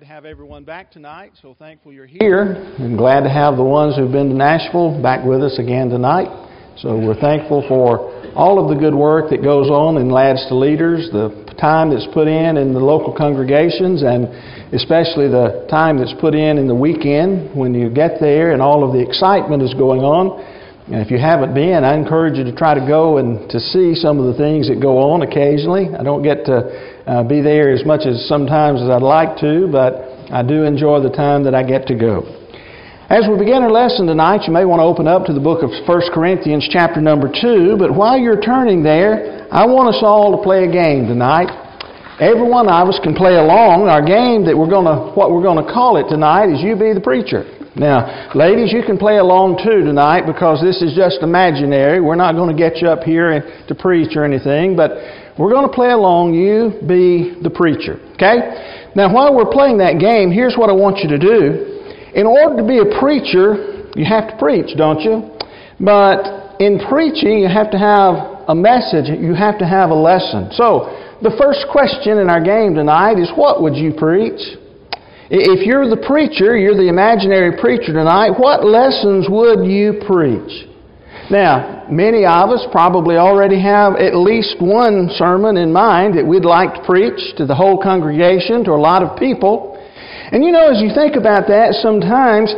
to have everyone back tonight, so thankful you're here. I'm glad to have the ones who've been to Nashville back with us again tonight. So we're thankful for all of the good work that goes on in Lads to Leaders, the time that's put in in the local congregations, and especially the time that's put in in the weekend when you get there and all of the excitement is going on. And if you haven't been, I encourage you to try to go and to see some of the things that go on occasionally. I don't get to uh, be there as much as sometimes as I'd like to, but I do enjoy the time that I get to go. As we begin our lesson tonight, you may want to open up to the book of 1 Corinthians, chapter number 2. But while you're turning there, I want us all to play a game tonight. Every one of us can play along. Our game that we're going to, what we're going to call it tonight is You Be the Preacher. Now, ladies, you can play along too tonight because this is just imaginary. We're not going to get you up here to preach or anything, but we're going to play along. You be the preacher. Okay? Now, while we're playing that game, here's what I want you to do. In order to be a preacher, you have to preach, don't you? But in preaching, you have to have a message, you have to have a lesson. So, the first question in our game tonight is what would you preach? If you're the preacher, you're the imaginary preacher tonight, what lessons would you preach? Now, many of us probably already have at least one sermon in mind that we'd like to preach to the whole congregation, to a lot of people. And you know, as you think about that, sometimes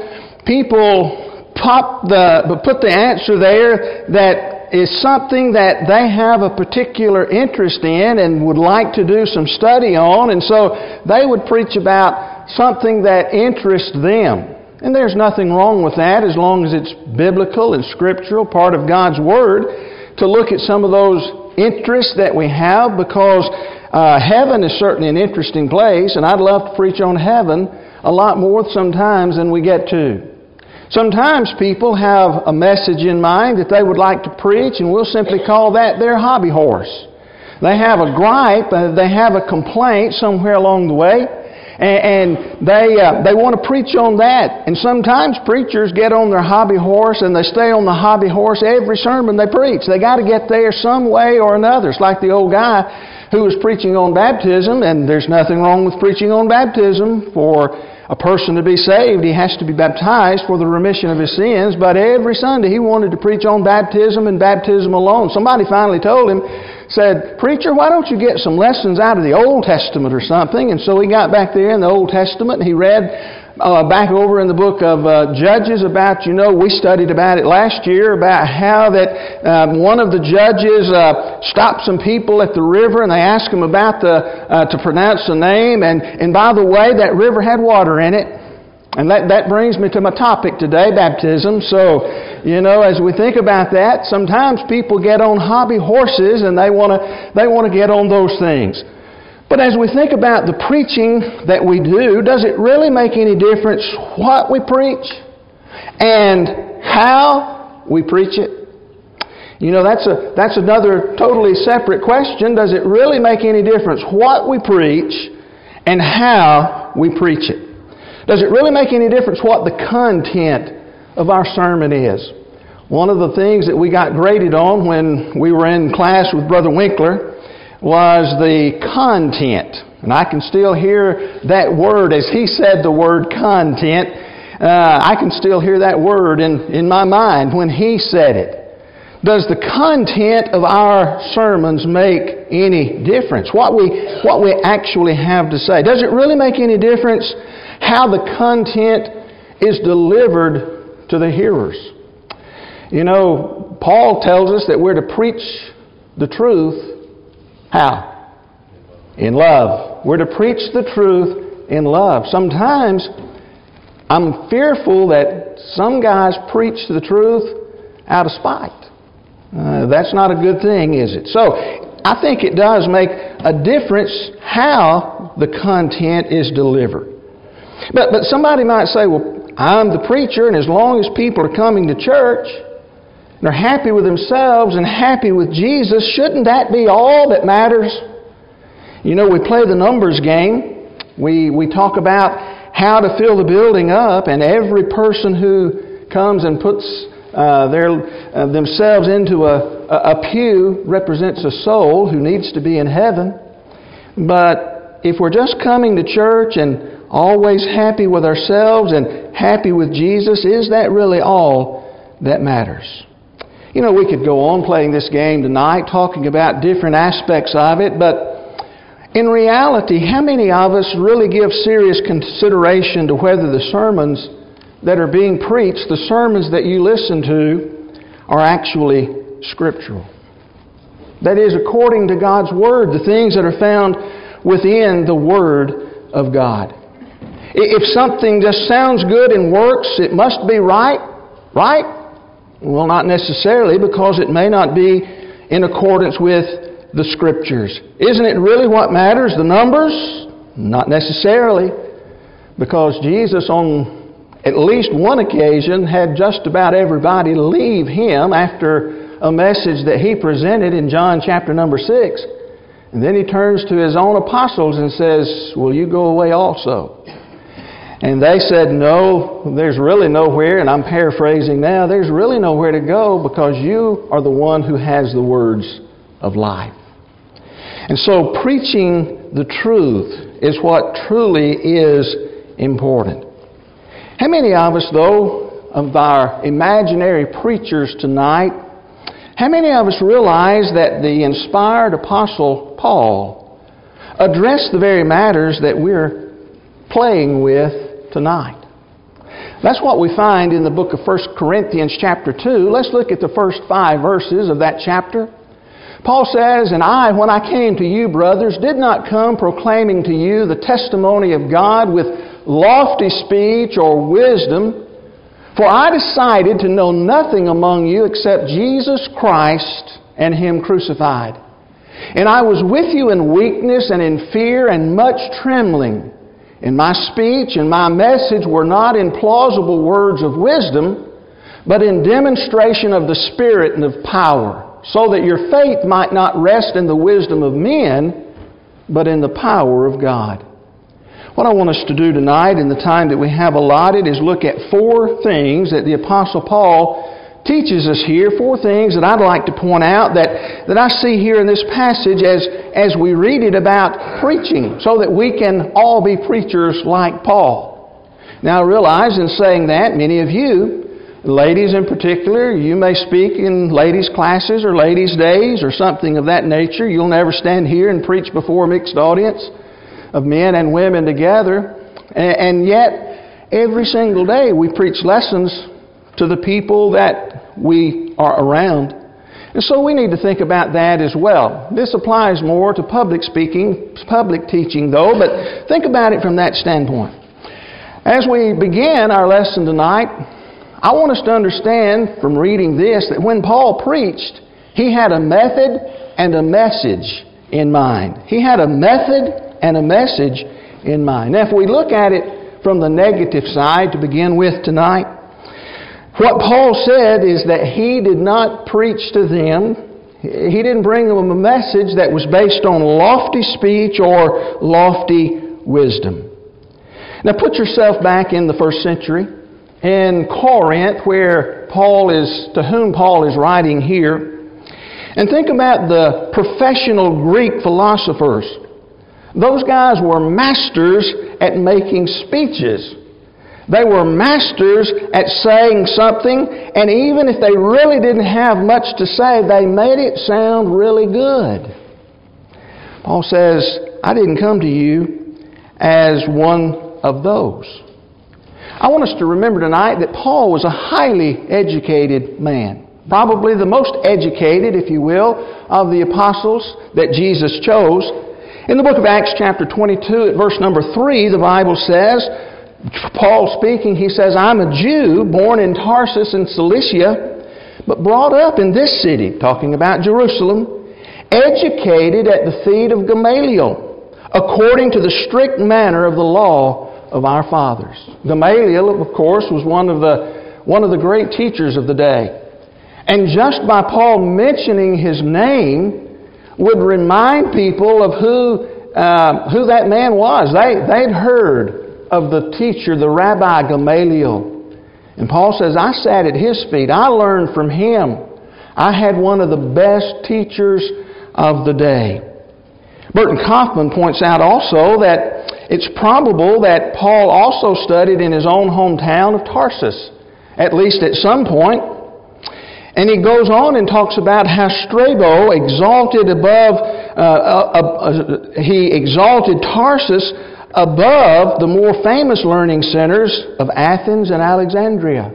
people pop the, put the answer there that is something that they have a particular interest in and would like to do some study on, and so they would preach about something that interests them. And there's nothing wrong with that as long as it's biblical and scriptural, part of God's Word, to look at some of those interests that we have because uh, heaven is certainly an interesting place, and I'd love to preach on heaven a lot more sometimes than we get to. Sometimes people have a message in mind that they would like to preach, and we'll simply call that their hobby horse. They have a gripe, uh, they have a complaint somewhere along the way, and, they, uh, they want to preach on that. And sometimes preachers get on their hobby horse and they stay on the hobby horse every sermon they preach. They got to get there some way or another. It's like the old guy who was preaching on baptism, and there's nothing wrong with preaching on baptism for a person to be saved, he has to be baptized for the remission of his sins. But every Sunday he wanted to preach on baptism and baptism alone. Somebody finally told him, said, Preacher, why don't you get some lessons out of the Old Testament or something? And so he got back there in the Old Testament and he read uh, back over in the book of uh, Judges about, you know, we studied about it last year about how that um, one of the judges uh, stopped some people at the river and they asked them about the, uh, to pronounce the name. And, and by the way, that river had water in it. And that, that brings me to my topic today, baptism. So, you know, as we think about that, sometimes people get on hobby horses and they want to they want to get on those things. But as we think about the preaching that we do, does it really make any difference what we preach and how we preach it? You know, that's, a, that's another totally separate question. Does it really make any difference what we preach and how we preach it? Does it really make any difference what the content of our sermon is? One of the things that we got graded on when we were in class with Brother Winkler was the content. And I can still hear that word as he said the word content. Uh, I can still hear that word in, in my mind when he said it. Does the content of our sermons make any difference? What we, what we actually have to say. Does it really make any difference how the content is delivered to the hearers? You know, Paul tells us that we're to preach the truth how? In love. We're to preach the truth in love. Sometimes I'm fearful that some guys preach the truth out of spite. Uh, that's not a good thing, is it? So, I think it does make a difference how the content is delivered. But, but somebody might say, well, I'm the preacher, and as long as people are coming to church, they're happy with themselves and happy with Jesus, shouldn't that be all that matters? You know, we play the numbers game. We, we talk about how to fill the building up, and every person who comes and puts uh, their, uh, themselves into a, a pew represents a soul who needs to be in heaven. But if we're just coming to church and always happy with ourselves and happy with Jesus? Is that really all that matters? You know, we could go on playing this game tonight, talking about different aspects of it, but in reality, how many of us really give serious consideration to whether the sermons that are being preached, the sermons that you listen to, are actually scriptural? That is, according to God's Word, the things that are found within the Word of God. If something just sounds good and works, it must be right, right? Well, not necessarily, because it may not be in accordance with the Scriptures. Isn't it really what matters, the numbers? Not necessarily, because Jesus, on at least one occasion, had just about everybody leave Him after a message that He presented in John chapter number 6. And then He turns to His own apostles and says, Will you go away also? And they said, No, there's really nowhere, and I'm paraphrasing now, there's really nowhere to go because you are the one who has the words of life. And so, preaching the truth is what truly is important. How many of us, though, of our imaginary preachers tonight, how many of us realize that the inspired apostle Paul addressed the very matters that we're playing with tonight? That's what we find in the book of 1 Corinthians, chapter 2. Let's look at the first five verses of that chapter. Paul says, And I, when I came to you, brothers, did not come proclaiming to you the testimony of God with lofty speech or wisdom, for I decided to know nothing among you except Jesus Christ and Him crucified. And I was with you in weakness and in fear and much trembling. And my speech and my message were not in plausible words of wisdom, but in demonstration of the Spirit and of power so that your faith might not rest in the wisdom of men, but in the power of God. What I want us to do tonight in the time that we have allotted is look at four things that the Apostle Paul teaches us here, four things that I'd like to point out that, that I see here in this passage as, as we read it about preaching, so that we can all be preachers like Paul. Now, I realize in saying that, many of you Ladies in particular, you may speak in ladies' classes or ladies' days or something of that nature. You'll never stand here and preach before a mixed audience of men and women together. And yet, every single day we preach lessons to the people that we are around. And so we need to think about that as well. This applies more to public speaking, public teaching though, but think about it from that standpoint. As we begin our lesson tonight, I want us to understand from reading this that when Paul preached, he had a method and a message in mind. He had a method and a message in mind. Now, if we look at it from the negative side to begin with tonight, what Paul said is that he did not preach to them, he didn't bring them a message that was based on lofty speech or lofty wisdom. Now, put yourself back in the first century in Corinth, where Paul is, to whom Paul is writing here, and think about the professional Greek philosophers. Those guys were masters at making speeches. They were masters at saying something, and even if they really didn't have much to say, they made it sound really good. Paul says, I didn't come to you as one of those. I want us to remember tonight that Paul was a highly educated man. Probably the most educated, if you will, of the apostles that Jesus chose. In the book of Acts, chapter 22, at verse number 3, the Bible says, Paul speaking, he says, I'm a Jew born in Tarsus in Cilicia, but brought up in this city, talking about Jerusalem, educated at the feet of Gamaliel, according to the strict manner of the law of our fathers. Gamaliel, of course, was one of the, one of the great teachers of the day. And just by Paul mentioning his name would remind people of who, uh, who that man was. They, they'd heard of the teacher, the Rabbi Gamaliel. And Paul says, I sat at his feet. I learned from him. I had one of the best teachers of the day. Burton Coffman points out also that it's probable that Paul also studied in his own hometown of Tarsus, at least at some point. And he goes on and talks about how Strabo exalted above, uh, uh, uh, he exalted Tarsus above the more famous learning centers of Athens and Alexandria.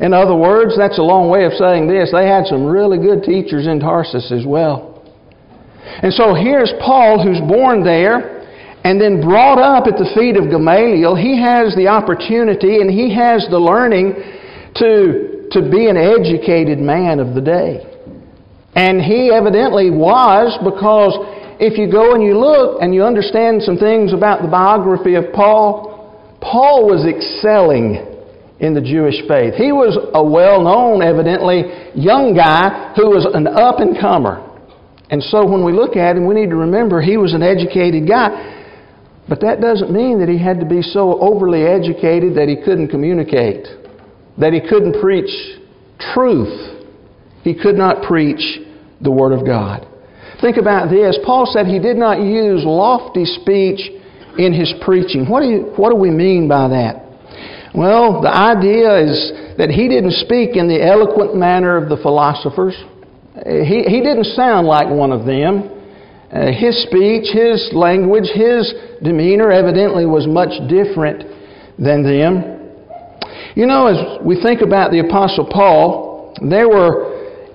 In other words, that's a long way of saying this. They had some really good teachers in Tarsus as well. And so here's Paul, who's born there and then brought up at the feet of Gamaliel. He has the opportunity and he has the learning to, to be an educated man of the day. And he evidently was because if you go and you look and you understand some things about the biography of Paul, Paul was excelling in the Jewish faith. He was a well known, evidently, young guy who was an up and comer. And so when we look at him, we need to remember he was an educated guy. But that doesn't mean that he had to be so overly educated that he couldn't communicate, that he couldn't preach truth. He could not preach the Word of God. Think about this. Paul said he did not use lofty speech in his preaching. What do, you, what do we mean by that? Well, the idea is that he didn't speak in the eloquent manner of the philosophers. He, he didn't sound like one of them. Uh, his speech, his language, his demeanor evidently was much different than them. You know, as we think about the Apostle Paul, there were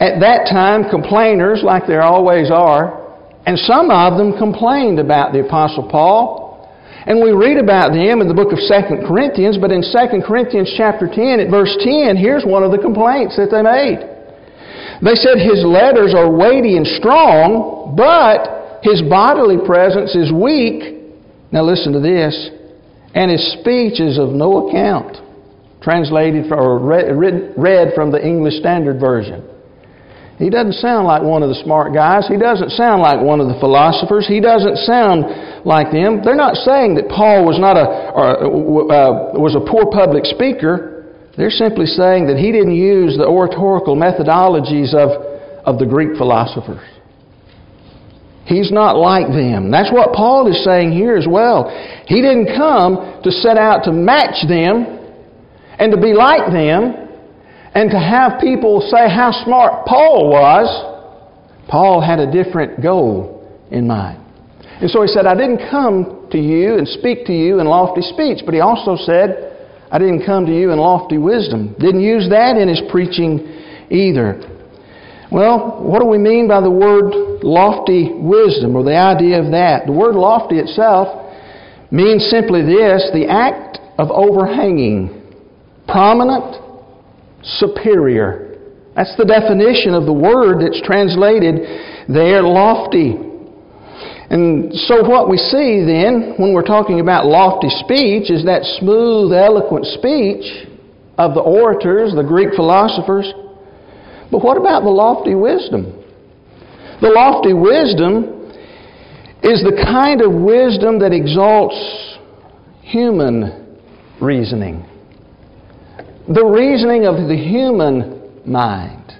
at that time complainers, like there always are, and some of them complained about the Apostle Paul. And we read about them in the book of 2 Corinthians, but in 2 Corinthians chapter 10 at verse 10, here's one of the complaints that they made. They said his letters are weighty and strong, but his bodily presence is weak. Now listen to this. And his speech is of no account. Translated or read from the English Standard Version. He doesn't sound like one of the smart guys. He doesn't sound like one of the philosophers. He doesn't sound like them. They're not saying that Paul was not a or, uh, was a poor public speaker. They're simply saying that he didn't use the oratorical methodologies of, of the Greek philosophers. He's not like them. That's what Paul is saying here as well. He didn't come to set out to match them and to be like them and to have people say how smart Paul was, Paul had a different goal in mind. And so he said, I didn't come to you and speak to you in lofty speech, but he also said, I didn't come to you in lofty wisdom. Didn't use that in his preaching either. Well, what do we mean by the word lofty wisdom or the idea of that? The word lofty itself means simply this the act of overhanging, prominent, superior. That's the definition of the word that's translated there, lofty. And so, what we see then, when we're talking about lofty speech, is that smooth, eloquent speech of the orators, the Greek philosophers. But what about the lofty wisdom? The lofty wisdom is the kind of wisdom that exalts human reasoning the reasoning of the human mind.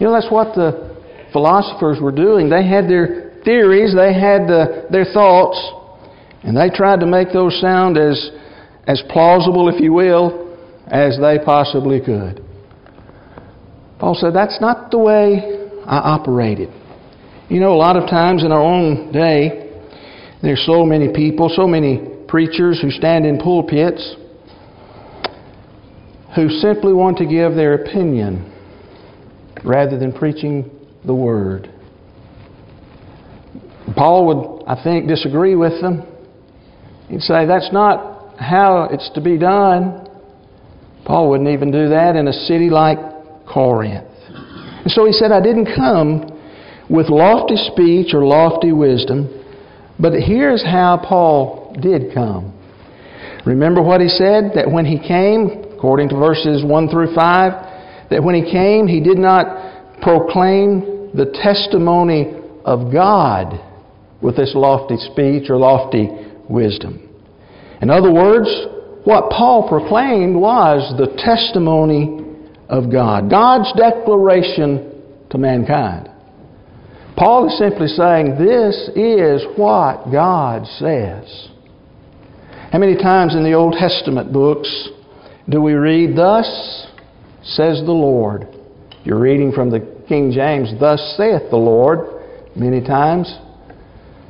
You know, that's what the philosophers were doing. They had their theories, they had the, their thoughts, and they tried to make those sound as, as plausible, if you will, as they possibly could. Paul said, That's not the way I operated. You know, a lot of times in our own day, there's so many people, so many preachers who stand in pulpits who simply want to give their opinion rather than preaching the Word. Paul would, I think, disagree with them. He'd say, that's not how it's to be done. Paul wouldn't even do that in a city like Corinth. And so he said, I didn't come with lofty speech or lofty wisdom, but here's how Paul did come. Remember what he said? That when he came, according to verses 1 through 5, that when he came, he did not proclaim the testimony of God with this lofty speech or lofty wisdom. In other words, what Paul proclaimed was the testimony of God, God's declaration to mankind. Paul is simply saying, This is what God says. How many times in the Old Testament books do we read, Thus says the Lord? You're reading from the King James, Thus saith the Lord, many times.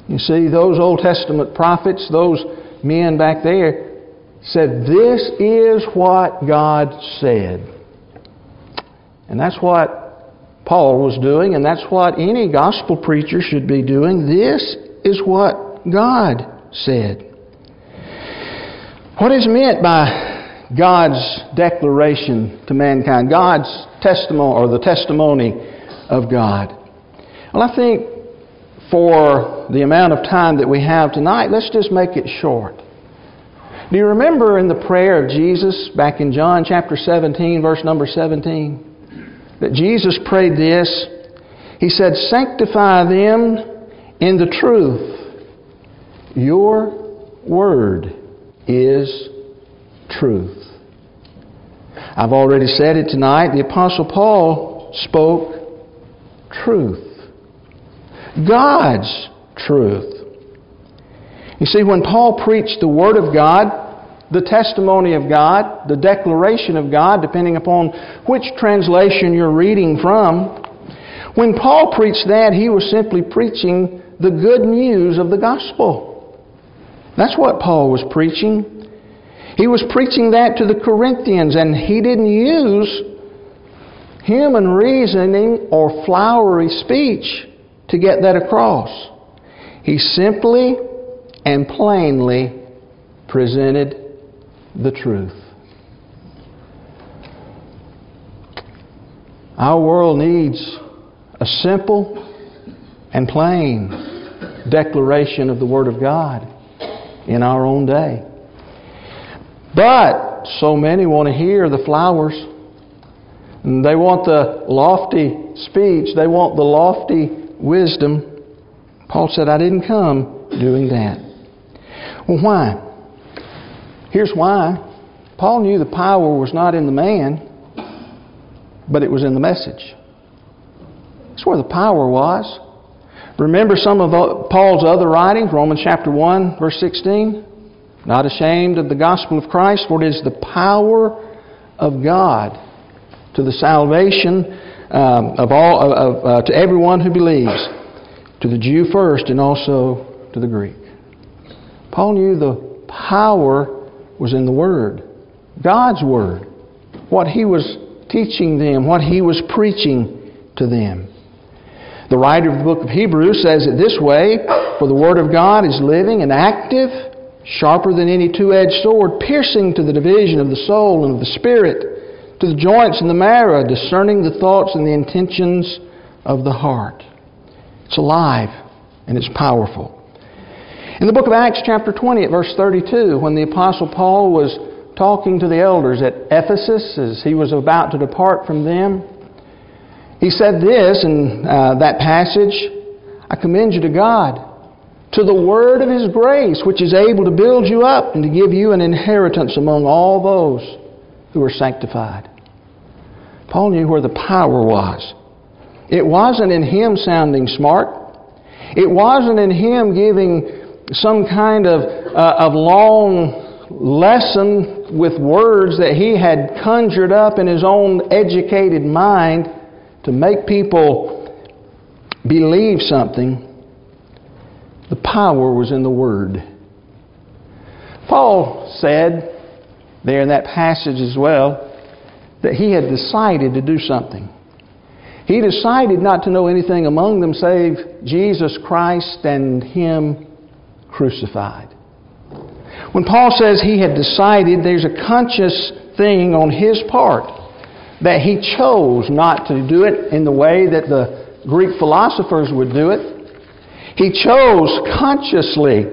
You see, those Old Testament prophets, those men back there, said, This is what God said. And that's what Paul was doing, and that's what any gospel preacher should be doing. This is what God said. What is meant by God's declaration to mankind, God's testimony or the testimony of God? Well, I think for the amount of time that we have tonight, let's just make it short. Do you remember in the prayer of Jesus back in John chapter 17, verse number 17, that Jesus prayed this? He said, Sanctify them in the truth. Your word is truth. I've already said it tonight. The Apostle Paul spoke truth. God's truth. You see, when Paul preached the Word of God, the testimony of God, the declaration of God, depending upon which translation you're reading from, when Paul preached that, he was simply preaching the good news of the gospel. That's what Paul was preaching. He was preaching that to the Corinthians, and he didn't use human reasoning or flowery speech to get that across. He simply and plainly presented the truth. Our world needs a simple and plain declaration of the Word of God in our own day. But so many want to hear the flowers. They want the lofty speech. They want the lofty wisdom. Paul said, I didn't come doing that. Well, why? Here's why. Paul knew the power was not in the man, but it was in the message. That's where the power was. Remember some of uh, Paul's other writings, Romans chapter 1, verse 16? Not ashamed of the gospel of Christ, for it is the power of God to the salvation um, of all of, uh, to everyone who believes, to the Jew first, and also to the Greek. Paul knew the power was in the Word, God's Word, what he was teaching them, what he was preaching to them. The writer of the book of Hebrews says it this way For the Word of God is living and active, sharper than any two edged sword, piercing to the division of the soul and of the spirit to the joints and the marrow, discerning the thoughts and the intentions of the heart. It's alive and it's powerful. In the book of Acts, chapter 20, at verse 32, when the Apostle Paul was talking to the elders at Ephesus as he was about to depart from them, he said this in uh, that passage I commend you to God, to the word of His grace, which is able to build you up and to give you an inheritance among all those who are sanctified. Paul knew where the power was. It wasn't in him sounding smart. It wasn't in him giving some kind of, uh, of long lesson with words that he had conjured up in his own educated mind to make people believe something. The power was in the Word. Paul said, there in that passage as well that he had decided to do something. He decided not to know anything among them save Jesus Christ and Him crucified. When Paul says he had decided, there's a conscious thing on his part that he chose not to do it in the way that the Greek philosophers would do it. He chose consciously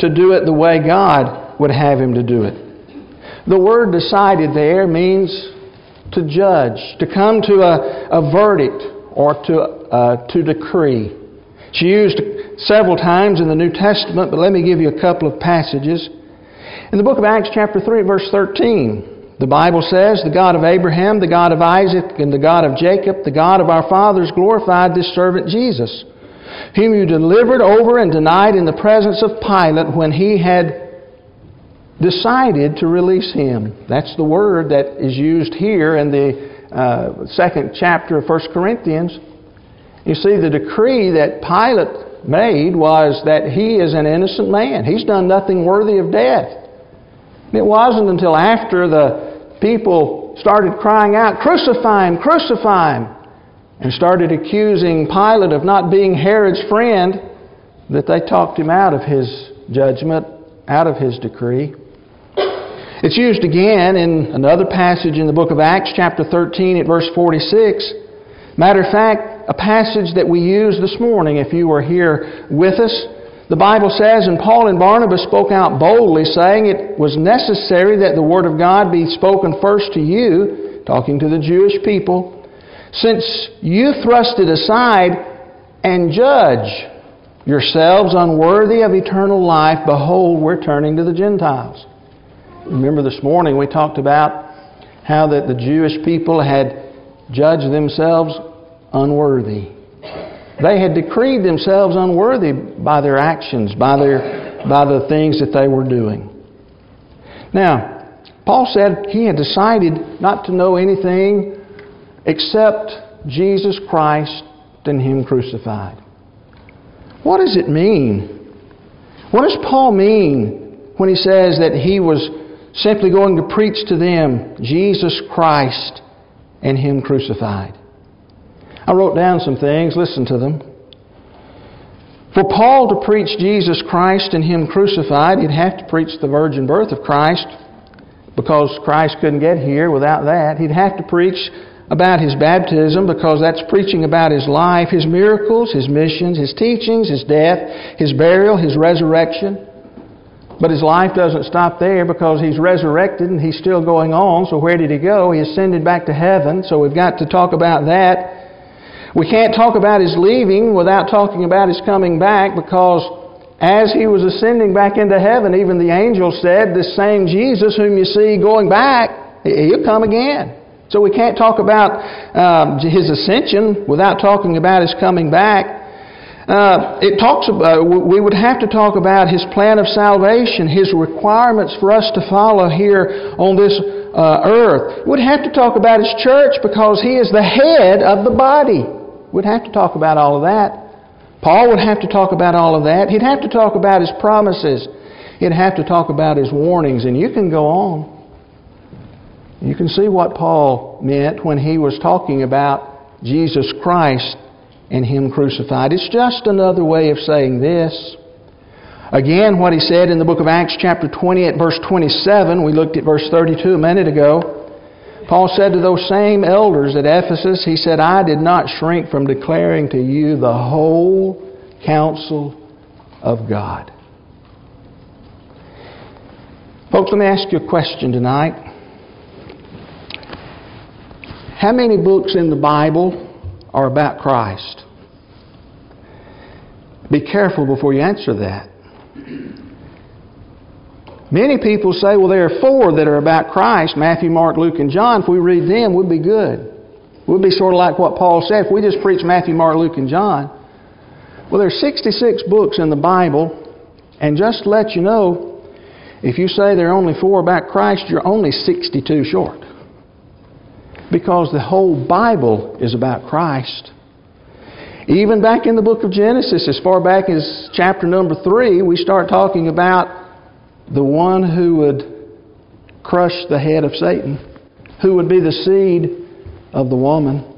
to do it the way God would have him to do it. The word decided there means to judge, to come to a, a verdict, or to, uh, to decree. She used several times in the New Testament, but let me give you a couple of passages. In the book of Acts, chapter 3, verse 13, the Bible says, The God of Abraham, the God of Isaac, and the God of Jacob, the God of our fathers, glorified this servant Jesus, whom you delivered over and denied in the presence of Pilate when he had decided to release him. That's the word that is used here in the uh, second chapter of 1 Corinthians. You see, the decree that Pilate made was that he is an innocent man. He's done nothing worthy of death. It wasn't until after the people started crying out, Crucify him, crucify him, and started accusing Pilate of not being Herod's friend, that they talked him out of his judgment, out of his decree. It's used again in another passage in the book of Acts, chapter 13, at verse 46. Matter of fact, a passage that we used this morning, if you were here with us. The Bible says, And Paul and Barnabas spoke out boldly, saying, It was necessary that the word of God be spoken first to you, talking to the Jewish people, since you thrust it aside and judge yourselves unworthy of eternal life, behold, we're turning to the Gentiles. Remember this morning we talked about how that the Jewish people had judged themselves unworthy. They had decreed themselves unworthy by their actions, by, their, by the things that they were doing. Now, Paul said he had decided not to know anything except Jesus Christ and Him crucified. What does it mean? What does Paul mean when he says that he was simply going to preach to them Jesus Christ and Him crucified. I wrote down some things, listen to them. For Paul to preach Jesus Christ and Him crucified, he'd have to preach the virgin birth of Christ because Christ couldn't get here without that. He'd have to preach about His baptism because that's preaching about His life, His miracles, His missions, His teachings, His death, His burial, His resurrection. But his life doesn't stop there because he's resurrected and he's still going on. So where did he go? He ascended back to heaven. So we've got to talk about that. We can't talk about his leaving without talking about his coming back because as he was ascending back into heaven, even the angel said, This same Jesus whom you see going back, he'll come again. So we can't talk about um, his ascension without talking about his coming back. Uh, it talks about, we would have to talk about His plan of salvation, His requirements for us to follow here on this uh, earth. We'd have to talk about His church because He is the head of the body. We'd have to talk about all of that. Paul would have to talk about all of that. He'd have to talk about His promises. He'd have to talk about His warnings, and you can go on. You can see what Paul meant when he was talking about Jesus Christ and Him crucified. It's just another way of saying this. Again, what he said in the book of Acts, chapter 20, at verse 27, we looked at verse 32 a minute ago. Paul said to those same elders at Ephesus, he said, I did not shrink from declaring to you the whole counsel of God. Folks, let me ask you a question tonight. How many books in the Bible are about Christ? Be careful before you answer that. Many people say, well, there are four that are about Christ Matthew, Mark, Luke, and John. If we read them, we'd be good. We'd be sort of like what Paul said. If we just preach Matthew, Mark, Luke, and John. Well, there are 66 books in the Bible, and just to let you know, if you say there are only four about Christ, you're only 62 short because the whole Bible is about Christ. Even back in the book of Genesis, as far back as chapter number 3, we start talking about the one who would crush the head of Satan, who would be the seed of the woman.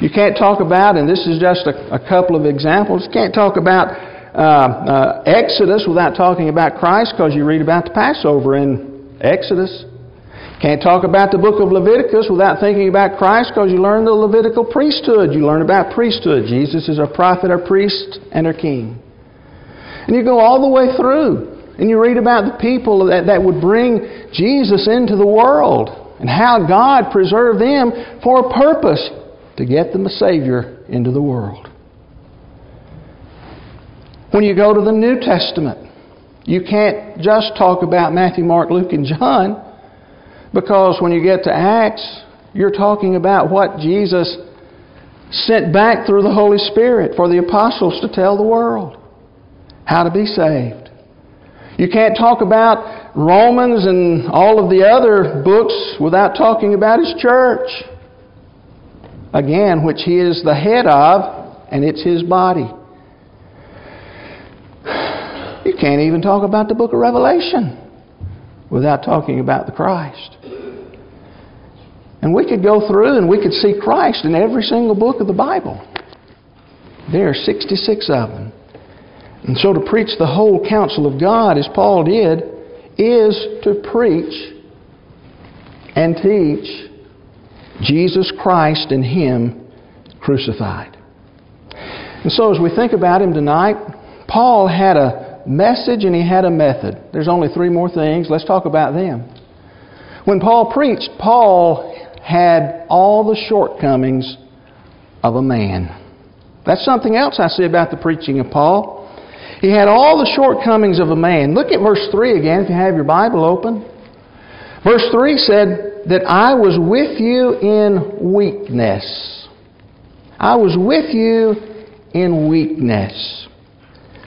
You can't talk about, and this is just a, a couple of examples, you can't talk about uh, uh, Exodus without talking about Christ because you read about the Passover in Exodus. Can't talk about the book of Leviticus without thinking about Christ because you learn the Levitical priesthood. You learn about priesthood. Jesus is our prophet, our priest, and our king. And you go all the way through and you read about the people that, that would bring Jesus into the world and how God preserved them for a purpose to get them a Savior into the world. When you go to the New Testament, you can't just talk about Matthew, Mark, Luke, and John. Because when you get to Acts, you're talking about what Jesus sent back through the Holy Spirit for the apostles to tell the world how to be saved. You can't talk about Romans and all of the other books without talking about His church. Again, which He is the head of, and it's His body. You can't even talk about the book of Revelation without talking about the Christ. And we could go through and we could see Christ in every single book of the Bible. There are 66 of them. And so to preach the whole counsel of God, as Paul did, is to preach and teach Jesus Christ and Him crucified. And so as we think about Him tonight, Paul had a message and he had a method. There's only three more things. Let's talk about them. When Paul preached, Paul had all the shortcomings of a man. That's something else I see about the preaching of Paul. He had all the shortcomings of a man. Look at verse 3 again if you have your Bible open. Verse 3 said that I was with you in weakness. I was with you in weakness.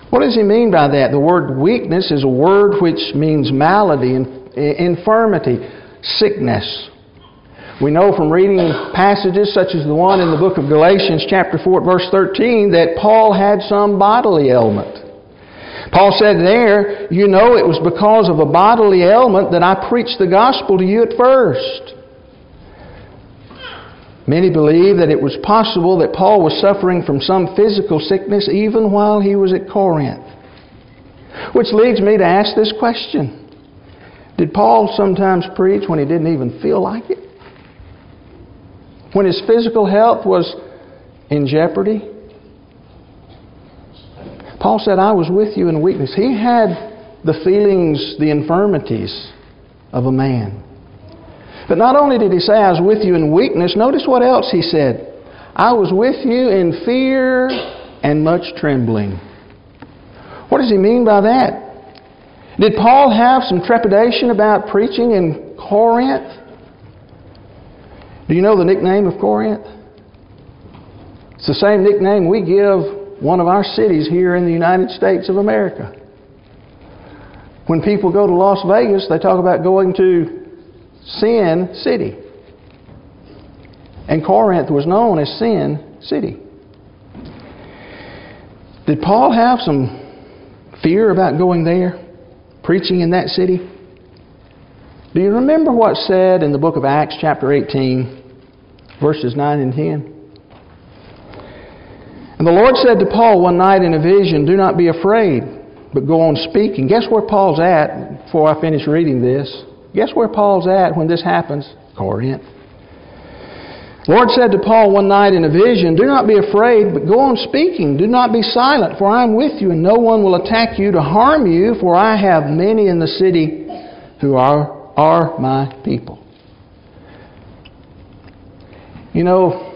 What does he mean by that? The word weakness is a word which means malady, and infirmity, sickness. We know from reading passages such as the one in the book of Galatians, chapter 4, verse 13, that Paul had some bodily ailment. Paul said there, You know, it was because of a bodily ailment that I preached the gospel to you at first. Many believe that it was possible that Paul was suffering from some physical sickness even while he was at Corinth. Which leads me to ask this question Did Paul sometimes preach when he didn't even feel like it? When his physical health was in jeopardy. Paul said, I was with you in weakness. He had the feelings, the infirmities of a man. But not only did he say, I was with you in weakness, notice what else he said. I was with you in fear and much trembling. What does he mean by that? Did Paul have some trepidation about preaching in Corinth? Do you know the nickname of Corinth? It's the same nickname we give one of our cities here in the United States of America. When people go to Las Vegas, they talk about going to Sin City. And Corinth was known as Sin City. Did Paul have some fear about going there, preaching in that city? Do you remember what's said in the book of Acts, chapter 18, verses 9 and 10? And the Lord said to Paul one night in a vision, Do not be afraid, but go on speaking. Guess where Paul's at before I finish reading this? Guess where Paul's at when this happens? Corinth. Lord said to Paul one night in a vision, Do not be afraid, but go on speaking. Do not be silent, for I am with you, and no one will attack you to harm you, for I have many in the city who are are my people. You know,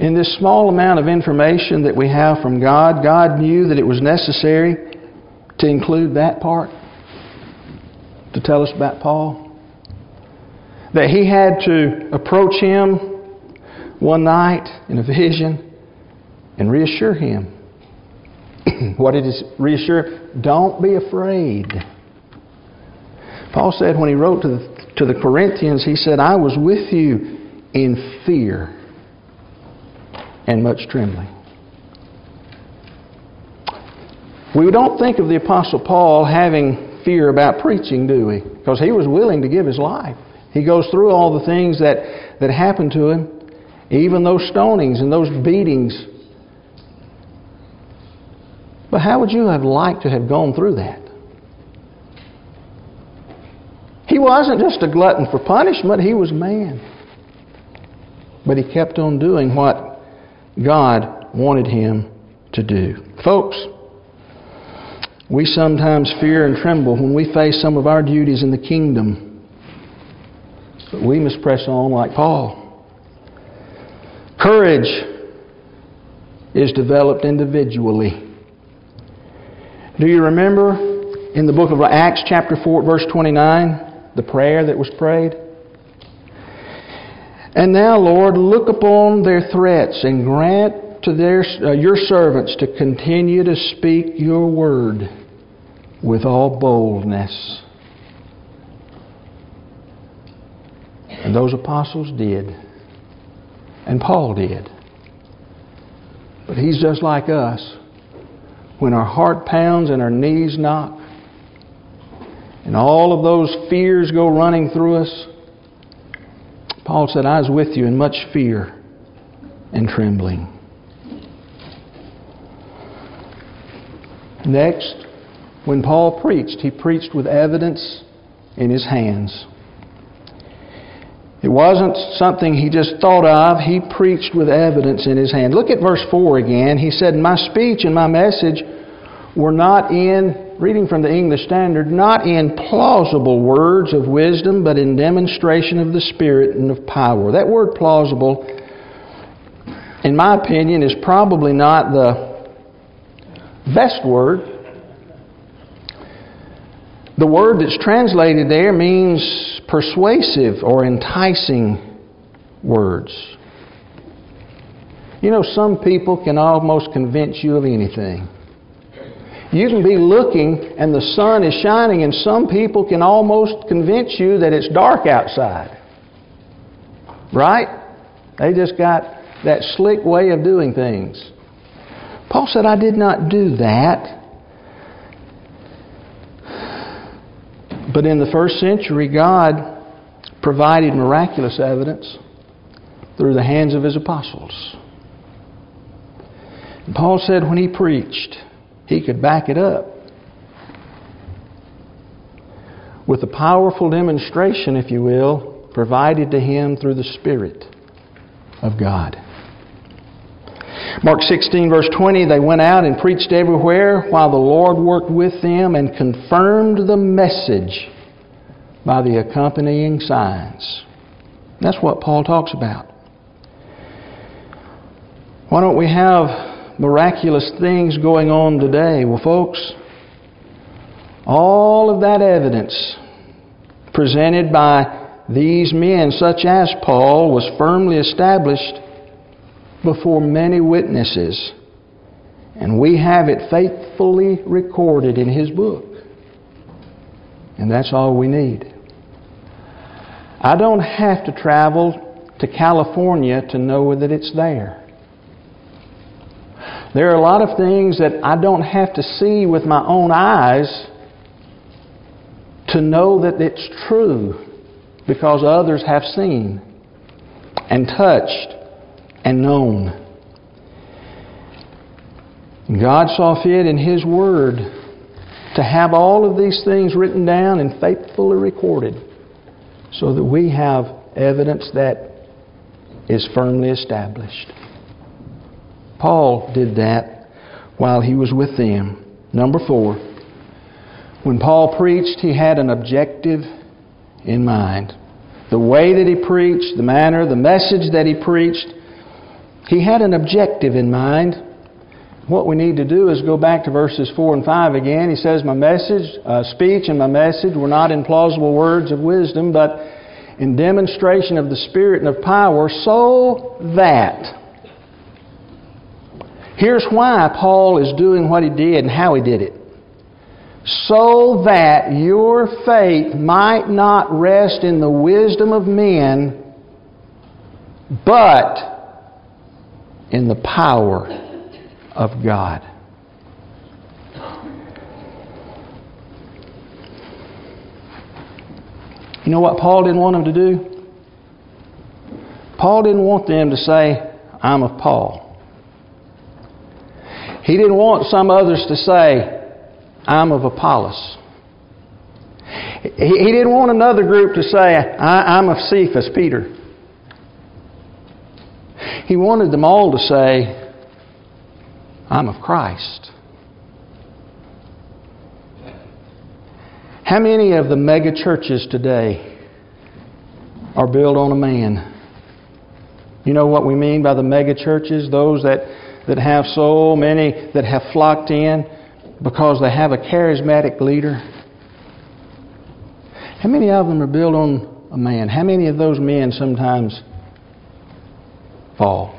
in this small amount of information that we have from God, God knew that it was necessary to include that part to tell us about Paul. That he had to approach him one night in a vision and reassure him. what did he reassure? Don't be afraid. Paul said when he wrote to the, to the Corinthians, he said, I was with you in fear and much trembling. We don't think of the Apostle Paul having fear about preaching, do we? Because he was willing to give his life. He goes through all the things that, that happened to him, even those stonings and those beatings. But how would you have liked to have gone through that? He wasn't just a glutton for punishment, he was man. But he kept on doing what God wanted him to do. Folks, we sometimes fear and tremble when we face some of our duties in the kingdom. But we must press on like Paul. Courage is developed individually. Do you remember in the book of Acts, chapter 4, verse 29? The prayer that was prayed. And now, Lord, look upon their threats and grant to their, uh, your servants to continue to speak your word with all boldness. And those apostles did. And Paul did. But he's just like us. When our heart pounds and our knees knock, and all of those fears go running through us, Paul said, I was with you in much fear and trembling. Next, when Paul preached, he preached with evidence in his hands. It wasn't something he just thought of. He preached with evidence in his hand. Look at verse 4 again. He said, My speech and my message were not in, reading from the English Standard, not in plausible words of wisdom, but in demonstration of the Spirit and of power. That word plausible, in my opinion, is probably not the best word. The word that's translated there means persuasive or enticing words. You know, some people can almost convince you of anything. You can be looking and the sun is shining, and some people can almost convince you that it's dark outside. Right? They just got that slick way of doing things. Paul said, I did not do that. But in the first century, God provided miraculous evidence through the hands of his apostles. And Paul said when he preached, he could back it up with a powerful demonstration, if you will, provided to him through the Spirit of God. Mark 16, verse 20, they went out and preached everywhere while the Lord worked with them and confirmed the message by the accompanying signs. That's what Paul talks about. Why don't we have miraculous things going on today? Well, folks, all of that evidence presented by these men, such as Paul, was firmly established before many witnesses. And we have it faithfully recorded in His book. And that's all we need. I don't have to travel to California to know that it's there. There are a lot of things that I don't have to see with my own eyes to know that it's true because others have seen and touched and known. God saw fit in His Word to have all of these things written down and faithfully recorded so that we have evidence that is firmly established. Paul did that while he was with them. Number four, when Paul preached, he had an objective in mind. The way that he preached, the manner, the message that he preached, he had an objective in mind. What we need to do is go back to verses 4 and 5 again. He says, My message, uh, speech and my message were not in plausible words of wisdom, but in demonstration of the Spirit and of power, so that. Here's why Paul is doing what he did and how he did it. So that your faith might not rest in the wisdom of men, but in the power of God. You know what Paul didn't want them to do? Paul didn't want them to say, I'm of Paul. He didn't want some others to say, I'm of Apollos. He, didn't want another group to say, I'm of Cephas, Peter. He wanted them all to say, I'm of Christ. How many of the mega churches today are built on a man? You know what we mean by the mega churches? Those that, that have so many that have flocked in because they have a charismatic leader. How many of them are built on a man? How many of those men sometimes fall.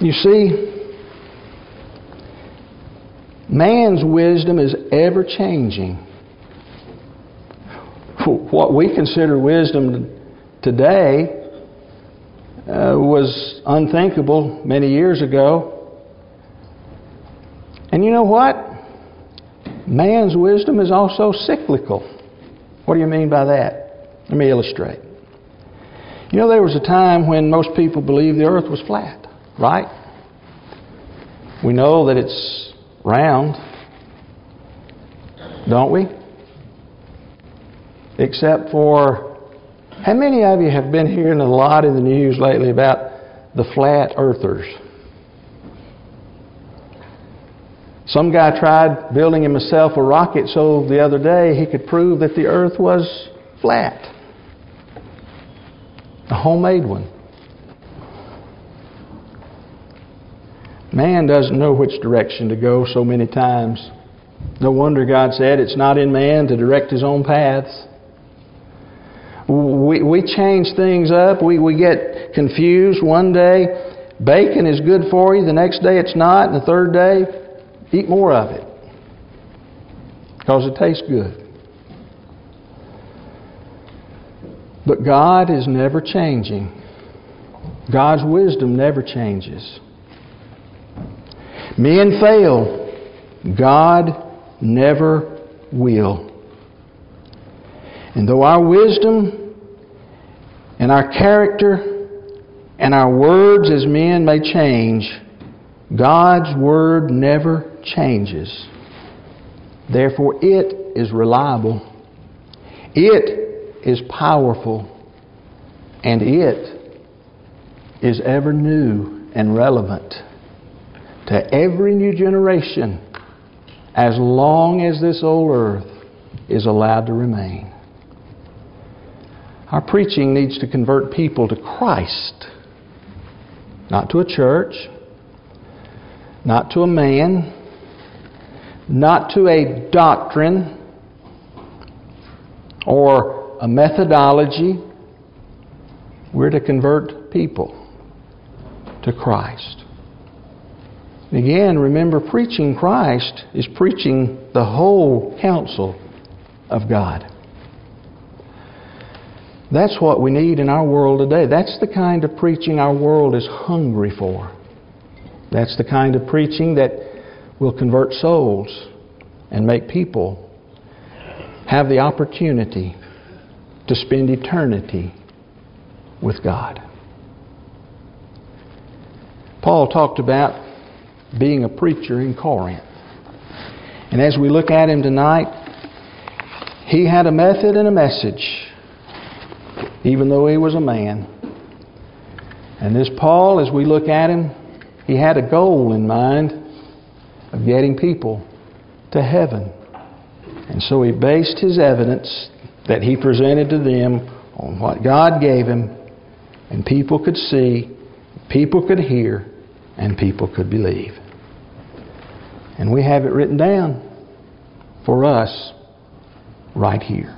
You see, man's wisdom is ever changing. What we consider wisdom today uh, was unthinkable many years ago. And you know what? Man's wisdom is also cyclical. What do you mean by that? Let me illustrate. You know, there was a time when most people believed the earth was flat, right? We know that it's round, don't we? Except for how many of you have been hearing a lot in the news lately about the flat earthers? Some guy tried building himself a rocket so the other day he could prove that the earth was flat. A homemade one. Man doesn't know which direction to go so many times. No wonder God said it's not in man to direct his own paths. We, we change things up. We, we get confused. One day, bacon is good for you. The next day, it's not. And the third day, eat more of it because it tastes good. But God is never changing. God's wisdom never changes. Men fail. God never will. And though our wisdom and our character and our words as men may change, God's Word never changes. Therefore, it is reliable, it is powerful, and it is ever new and relevant to every new generation as long as this old earth is allowed to remain. Our preaching needs to convert people to Christ, not to a church, not to a man, not to a doctrine or a methodology. We're to convert people to Christ. Again, remember, preaching Christ is preaching the whole counsel of God. That's what we need in our world today. That's the kind of preaching our world is hungry for. That's the kind of preaching that will convert souls and make people have the opportunity to spend eternity with God. Paul talked about being a preacher in Corinth. And as we look at him tonight, he had a method and a message even though he was a man. And this Paul, as we look at him, he had a goal in mind of getting people to heaven. And so he based his evidence that he presented to them on what God gave him, and people could see, people could hear, and people could believe. And we have it written down for us right here.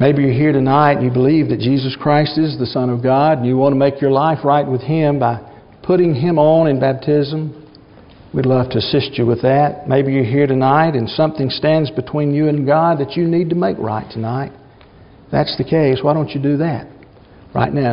Maybe you're here tonight and you believe that Jesus Christ is the Son of God and you want to make your life right with Him by putting Him on in baptism. We'd love to assist you with that. Maybe you're here tonight and something stands between you and God that you need to make right tonight. If that's the case. Why don't you do that right now?